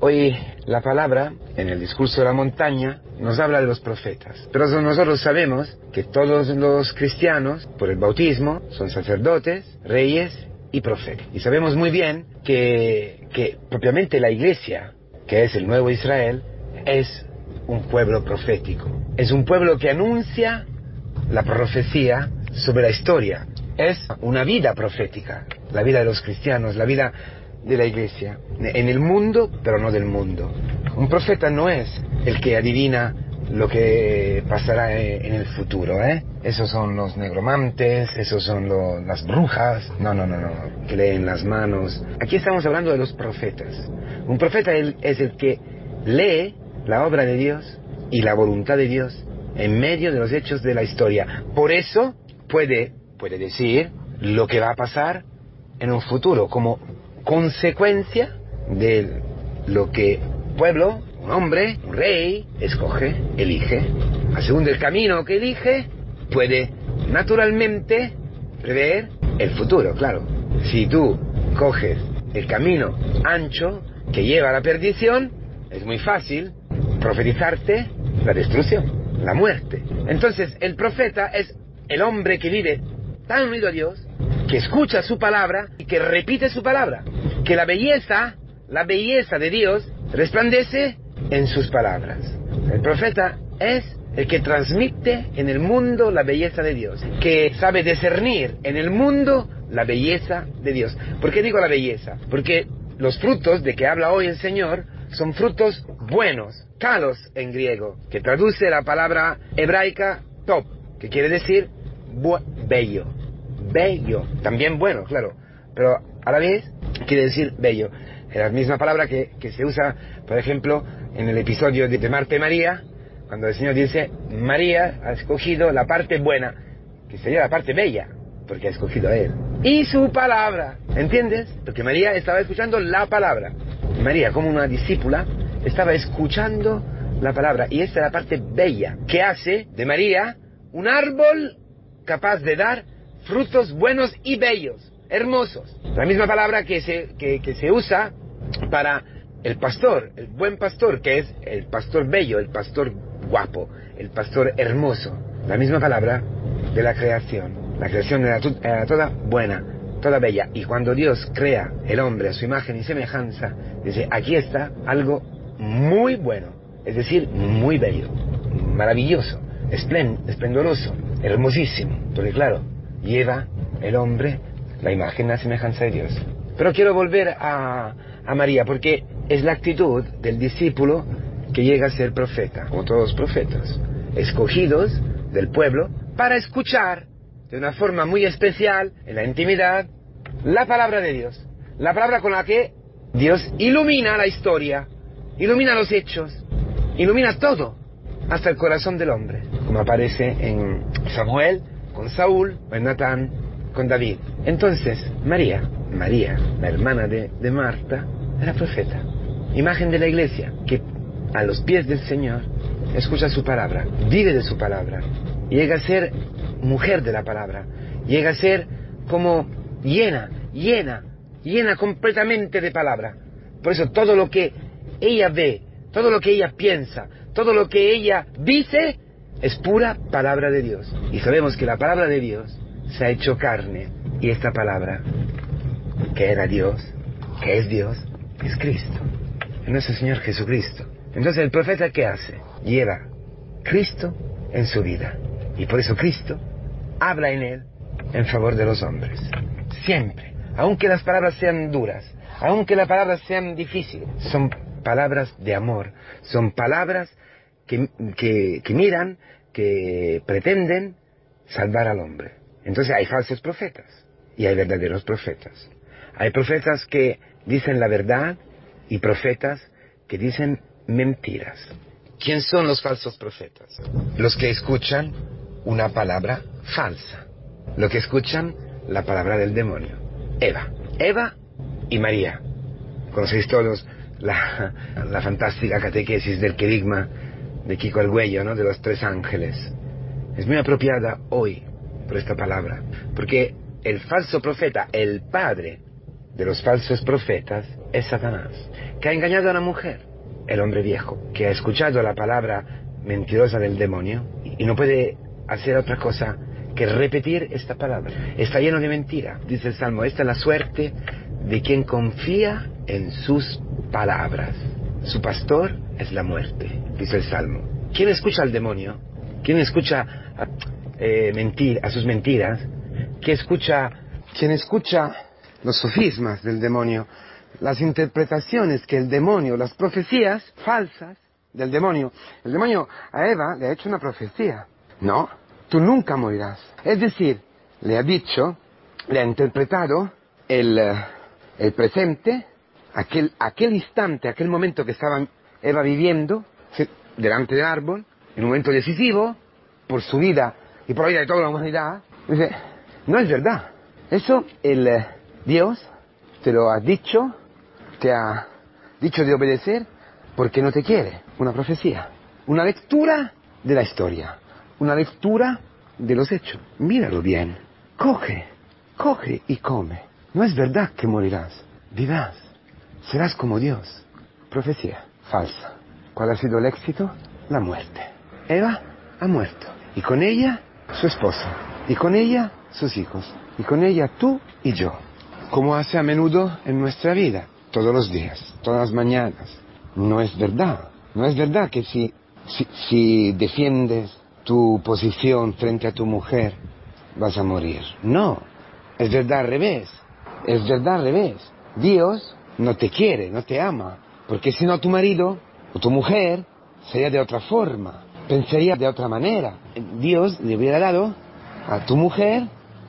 Hoy la palabra, en el discurso de la montaña, nos habla de los profetas. Pero nosotros sabemos que todos los cristianos, por el bautismo, son sacerdotes, reyes y profetas. Y sabemos muy bien que, que propiamente la iglesia, que es el nuevo Israel, es un pueblo profético. Es un pueblo que anuncia la profecía sobre la historia. Es una vida profética, la vida de los cristianos, la vida de la iglesia, en el mundo, pero no del mundo. Un profeta no es el que adivina lo que pasará en el futuro, ¿eh? Esos son los negromantes, esos son las brujas, no, no, no, no, que leen las manos. Aquí estamos hablando de los profetas. Un profeta es el que lee la obra de Dios y la voluntad de Dios en medio de los hechos de la historia. Por eso puede, puede decir lo que va a pasar en un futuro, como consecuencia de lo que pueblo, un hombre, un rey, escoge, elige. A según el camino que elige, puede naturalmente prever el futuro, claro. Si tú coges el camino ancho que lleva a la perdición, es muy fácil profetizarte la destrucción, la muerte. Entonces, el profeta es el hombre que vive tan unido a Dios, que escucha su palabra y que repite su palabra. Que la belleza, la belleza de Dios resplandece en sus palabras. El profeta es el que transmite en el mundo la belleza de Dios, que sabe discernir en el mundo la belleza de Dios. ¿Por qué digo la belleza? Porque los frutos de que habla hoy el Señor son frutos buenos, kalos en griego, que traduce la palabra hebraica top, que quiere decir bello, bello, también bueno, claro, pero a la vez quiere decir bello. Es la misma palabra que, se usa, por ejemplo, en el episodio de Marte María, cuando el Señor dice, María ha escogido la parte buena, que sería la parte bella, porque ha escogido a Él. Y su palabra, ¿entiendes? Porque María estaba escuchando la palabra. María, como una discípula, estaba escuchando la palabra. Y esta es la parte bella, que hace de María un árbol capaz de dar frutos buenos y bellos, hermosos. La misma palabra que se, que, se usa para el pastor, el buen pastor, que es el pastor bello, el pastor guapo, el pastor hermoso. La misma palabra de la creación. La creación era, toda buena, toda bella. Y cuando Dios crea el hombre a su imagen y semejanza, dice, aquí está algo muy bueno, es decir, muy bello, maravilloso, esplendoroso, hermosísimo. Porque claro, lleva el hombre la imagen, la semejanza de Dios. Pero quiero volver a, a María, porque es la actitud del discípulo que llega a ser profeta, como todos los profetas, escogidos del pueblo para escuchar de una forma muy especial, en la intimidad, la palabra de Dios. La palabra con la que Dios ilumina la historia, ilumina los hechos, ilumina todo, hasta el corazón del hombre, como aparece en Samuel, con Saúl, con Natán, con David. Entonces, María, María, la hermana de, de Marta, era profeta, imagen de la iglesia, que a los pies del Señor escucha su palabra, vive de su palabra, llega a ser mujer de la palabra, llega a ser como llena, llena, llena completamente de palabra. Por eso todo lo que ella ve, todo lo que ella piensa, todo lo que ella dice, es pura palabra de Dios. Y sabemos que la palabra de Dios se ha hecho carne. Y esta palabra, que era Dios, que es Dios, es Cristo. Es nuestro Señor Jesucristo. Entonces el profeta ¿qué hace? Lleva Cristo en su vida. Y por eso Cristo habla en él en favor de los hombres. Siempre. Aunque las palabras sean duras, aunque las palabras sean difíciles, son palabras de amor, son palabras que, miran, que pretenden salvar al hombre. Entonces hay falsos profetas y hay verdaderos profetas. Hay profetas que dicen la verdad y profetas que dicen mentiras. ¿Quién son los falsos profetas? Los que escuchan una palabra falsa. Los que escuchan la palabra del demonio. Eva. Eva y María. Conocéis todos la, la fantástica catequesis del querigma de Kiko Arguello, ¿no? de los tres ángeles. Es muy apropiada hoy por esta palabra, porque el falso profeta, el padre de los falsos profetas, es Satanás, que ha engañado a una mujer, el hombre viejo, que ha escuchado la palabra mentirosa del demonio y no puede hacer otra cosa que repetir esta palabra. Está lleno de mentira, dice el Salmo. Esta es la suerte de quien confía en sus palabras. Su pastor es la muerte, dice el Salmo. ¿Quién escucha al demonio? ¿Quién escucha eh, mentir, a sus mentiras? ¿Quién escucha, quien escucha los sofismas del demonio? Las interpretaciones que el demonio, las profecías falsas del demonio. El demonio a Eva le ha hecho una profecía. No, tú nunca morirás. Es decir, le ha dicho, le ha interpretado el, eh, el presente, aquel, aquel instante, aquel momento que estaba Eva viviendo delante del árbol, un momento decisivo, por su vida y de toda la humanidad. Dice, no es verdad. Eso el eh, Dios te lo ha dicho, te ha dicho de obedecer porque no te quiere. Una profecía, una lectura de la historia, una lectura de los hechos. Míralo bien, coge, coge y come. No es verdad que morirás, vivirás, serás como Dios. Profecía falsa. ¿Cuál ha sido el éxito? La muerte. Eva ha muerto. Y con ella su esposo. Y con ella sus hijos. Y con ella tú y yo. Como hace a menudo en nuestra vida. Todos los días, todas las mañanas, no es verdad. No es verdad que si, si, defiendes tu posición frente a tu mujer, vas a morir. No, es verdad al revés. Es verdad al revés. Dios no te quiere, no te ama, porque si no tu marido o tu mujer sería de otra forma, pensaría de otra manera. Dios le hubiera dado a tu mujer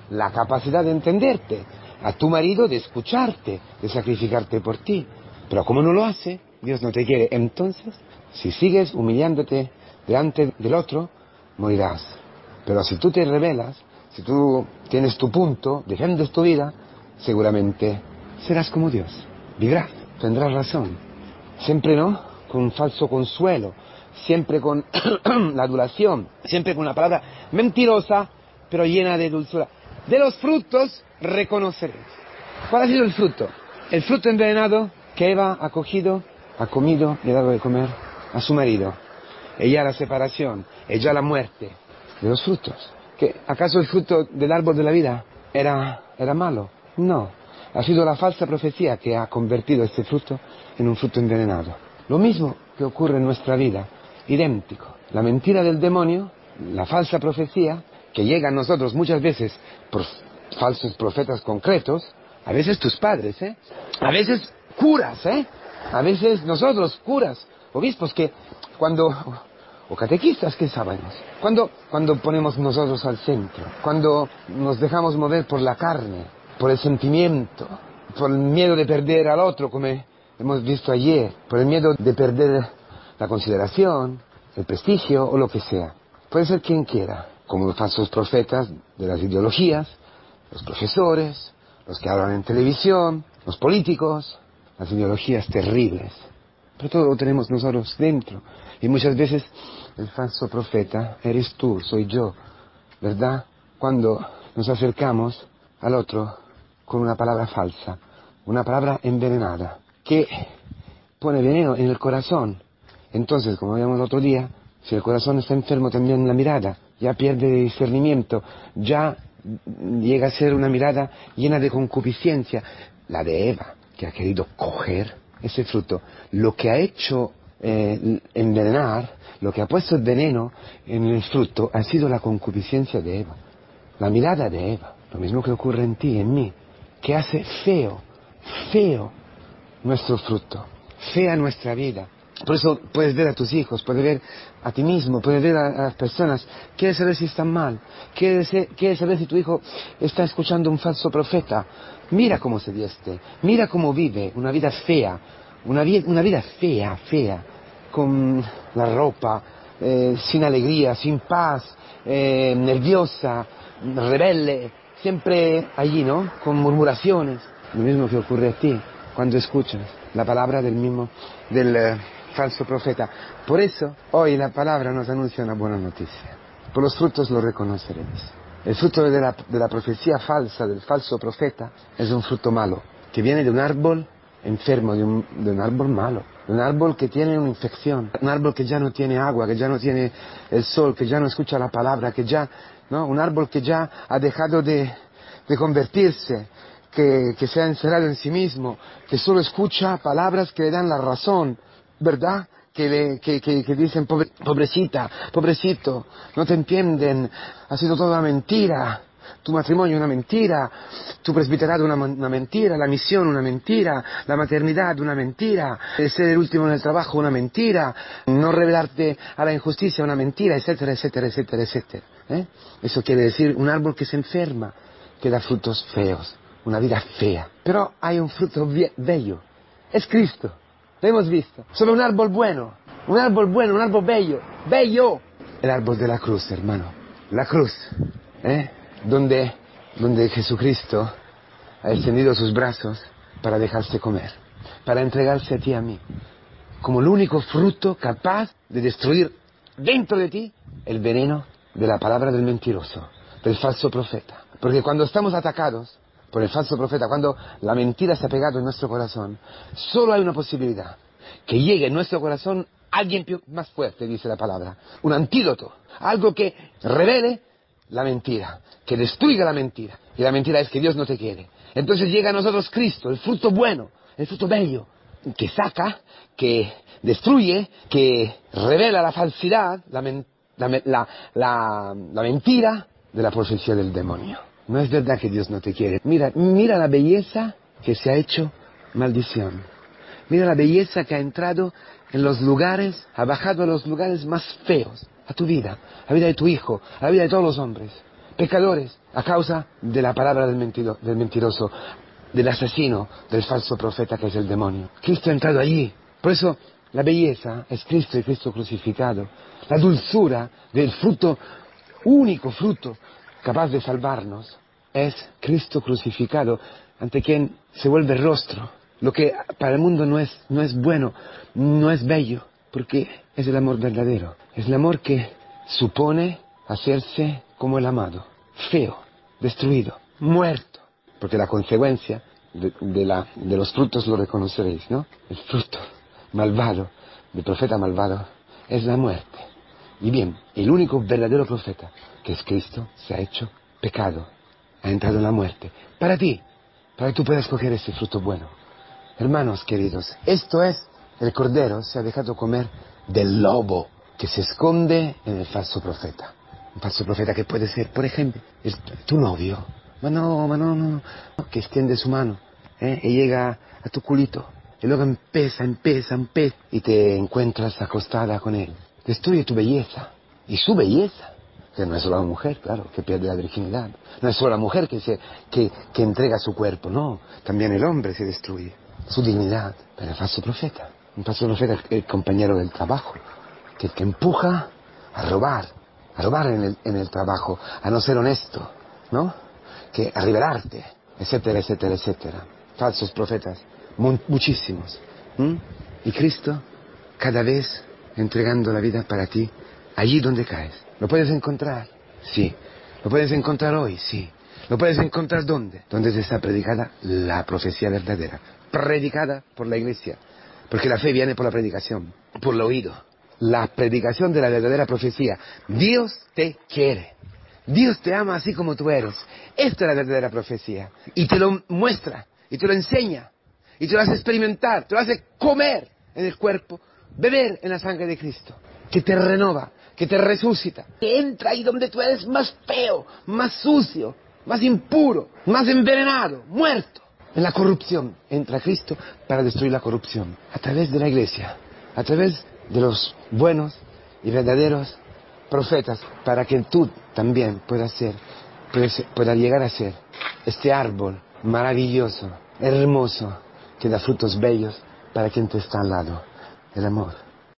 la capacidad de entenderte, a tu marido de escucharte, de sacrificarte por ti. Pero como no lo hace, Dios no te quiere. Entonces, si sigues humillándote delante del otro, morirás. Pero si tú te rebelas, si tú tienes tu punto, defiendes tu vida, seguramente serás como Dios. Vivirás, tendrás razón. Siempre no con un falso consuelo, siempre con la adulación, siempre con una palabra mentirosa, pero llena de dulzura. De los frutos reconoceréis. ¿Cuál ha sido el fruto? El fruto envenenado que Eva ha cogido ha comido y ha dado de comer a su marido. Ella la separación, ella la muerte de los frutos. ¿Que, ¿Acaso el fruto del árbol de la vida era, era malo? No. Ha sido la falsa profecía que ha convertido este fruto en un fruto envenenado. Lo mismo que ocurre en nuestra vida, idéntico. La mentira del demonio, la falsa profecía, que llega a nosotros muchas veces por falsos profetas concretos, a veces tus padres, ¿eh? A veces curas, ¿eh? A veces nosotros, curas, obispos, que cuando, o catequistas que sabemos, cuando, cuando ponemos nosotros al centro, cuando nos dejamos mover por la carne, por el sentimiento, por el miedo de perder al otro, como hemos visto ayer, por el miedo de perder la consideración, el prestigio o lo que sea. Puede ser quien quiera, como los falsos profetas de las ideologías, los profesores, los que hablan en televisión, los políticos, las ideologías terribles. Pero todo lo tenemos nosotros dentro. Y muchas veces el falso profeta eres tú, soy yo, ¿verdad? Cuando nos acercamos al otro con una palabra falsa, una palabra envenenada, que pone veneno en el corazón. Entonces, como veíamos el otro día, si el corazón está enfermo también la mirada, ya pierde discernimiento, ya llega a ser una mirada llena de concupiscencia, la de Eva que ha querido coger ese fruto, lo que ha hecho eh, envenenar, lo que ha puesto el veneno en el fruto, ha sido la concupiscencia de Eva, la mirada de Eva, lo mismo que ocurre en ti, en mí, que hace feo, feo nuestro fruto, fea nuestra vida. Por eso puedes ver a tus hijos, puedes ver a ti mismo, puedes ver a, las personas. Quieres saber si están mal, quieres, saber si tu hijo está escuchando un falso profeta, Mira cómo se viste, mira cómo vive, una vida fea, una, vida fea, fea, con la ropa, eh, sin alegría, sin paz, eh, nerviosa, rebelde, siempre allí, ¿no? Con murmuraciones. Lo mismo que ocurre a ti cuando escuchas la palabra del mismo, del eh, falso profeta. Por eso, hoy la palabra nos anuncia una buena noticia. Por los frutos lo reconoceréis. El fruto de la, profecía falsa, del falso profeta, es un fruto malo, que viene de un árbol enfermo de un, árbol malo, de un árbol que tiene una infección, un árbol que ya no tiene agua, que ya no tiene el sol, que ya no escucha la palabra, que ya, ¿no? Un árbol que ya ha dejado de, de convertirse, que, que se ha encerrado en sí mismo, que solo escucha palabras que le dan la razón, ¿verdad? Que, le, que, que, dicen, "Pobre- pobrecita, pobrecito, no te entienden, ha sido toda una mentira, tu matrimonio una mentira, tu presbiterato una, una mentira, la misión una mentira, la maternidad una mentira, el ser el último en el trabajo una mentira, no revelarte a la injusticia una mentira, etcétera, etcétera, etcétera, etcétera. ¿eh? Eso quiere decir un árbol que se enferma, que da frutos feos, una vida fea. Pero hay un fruto bello, es Cristo, lo hemos visto, sobre un árbol bueno, un árbol bueno, un árbol bello, bello. El árbol de la cruz, hermano, la cruz, ¿eh? donde, donde Jesucristo ha extendido sus brazos para dejarse comer, para entregarse a ti a mí, como el único fruto capaz de destruir dentro de ti el veneno de la palabra del mentiroso, del falso profeta. Porque cuando estamos atacados por el falso profeta, cuando la mentira se ha pegado en nuestro corazón, solo hay una posibilidad, que llegue en nuestro corazón alguien más fuerte, dice la palabra, un antídoto, algo que revele la mentira, que destruya la mentira. Y la mentira es que Dios no te quiere. Entonces llega a nosotros Cristo, el fruto bueno, el fruto bello, que saca, que destruye, que revela la falsidad, la- la mentira de la profecía del demonio. No es verdad que Dios no te quiere. Mira, mira la belleza que se ha hecho maldición. Mira la belleza que ha entrado en los lugares, ha bajado a los lugares más feos, a tu vida, a la vida de tu hijo, a la vida de todos los hombres, pecadores, a causa de la palabra del, mentiroso, del asesino, del falso profeta que es el demonio. Cristo ha entrado allí. Por eso la belleza es Cristo y Cristo crucificado. La dulzura del fruto, único fruto capaz de salvarnos, es Cristo crucificado, ante quien se vuelve rostro. Lo que para el mundo no es, no es bueno, no es bello, porque es el amor verdadero. Es el amor que supone hacerse como el amado, feo, destruido, muerto. Porque la consecuencia de, la- de los frutos lo reconoceréis, ¿no? El fruto malvado, del profeta malvado, es la muerte. Y bien, el único verdadero profeta, que es Cristo, se ha hecho pecado, ha entrado en la muerte. Para ti, para que tú puedas coger ese fruto bueno. Hermanos queridos, esto es, el cordero se ha dejado comer del lobo que se esconde en el falso profeta. Un falso profeta que puede ser, por ejemplo, el- tu novio. Ma no, ma no, no, no, que extiende su mano ¿eh? y llega a tu culito. Y luego empieza, empieza, empieza y te encuentras acostada con él. Destruye tu belleza y su belleza. Que no es solo la mujer, claro, que pierde la virginidad. No es solo la mujer que, se, que, que entrega su cuerpo, no. También el hombre se destruye. Su dignidad. Pero el falso profeta. Un falso profeta es el compañero del trabajo. Que te empuja a robar. A robar en el, en el trabajo. A no ser honesto. ¿No? Que a revelarte. Etcétera, etcétera, etcétera. Falsos profetas. mu- muchísimos. Y Cristo, cada vez entregando la vida para ti, allí donde caes. ¿Lo puedes encontrar? Sí. ¿Lo puedes encontrar hoy? Sí. ¿Lo puedes encontrar dónde? Donde se está predicada la profecía verdadera. Predicada por la iglesia. Porque la fe viene por la predicación, por el oído. La predicación de la verdadera profecía. Dios te quiere. Dios te ama así como tú eres. Esta es la verdadera profecía. Y te lo muestra, y te lo enseña, y te lo hace experimentar, te lo hace comer en el cuerpo, beber en la sangre de Cristo, que te renova, que te resucita, que entra ahí donde tú eres más feo, más sucio, más impuro, más envenenado, muerto. En la corrupción entra Cristo para destruir la corrupción, a través de la iglesia, a través de los buenos y verdaderos profetas, para que tú también puedas ser, puedas, llegar a ser este árbol maravilloso, hermoso, que da frutos bellos para quien te está al lado. El amor.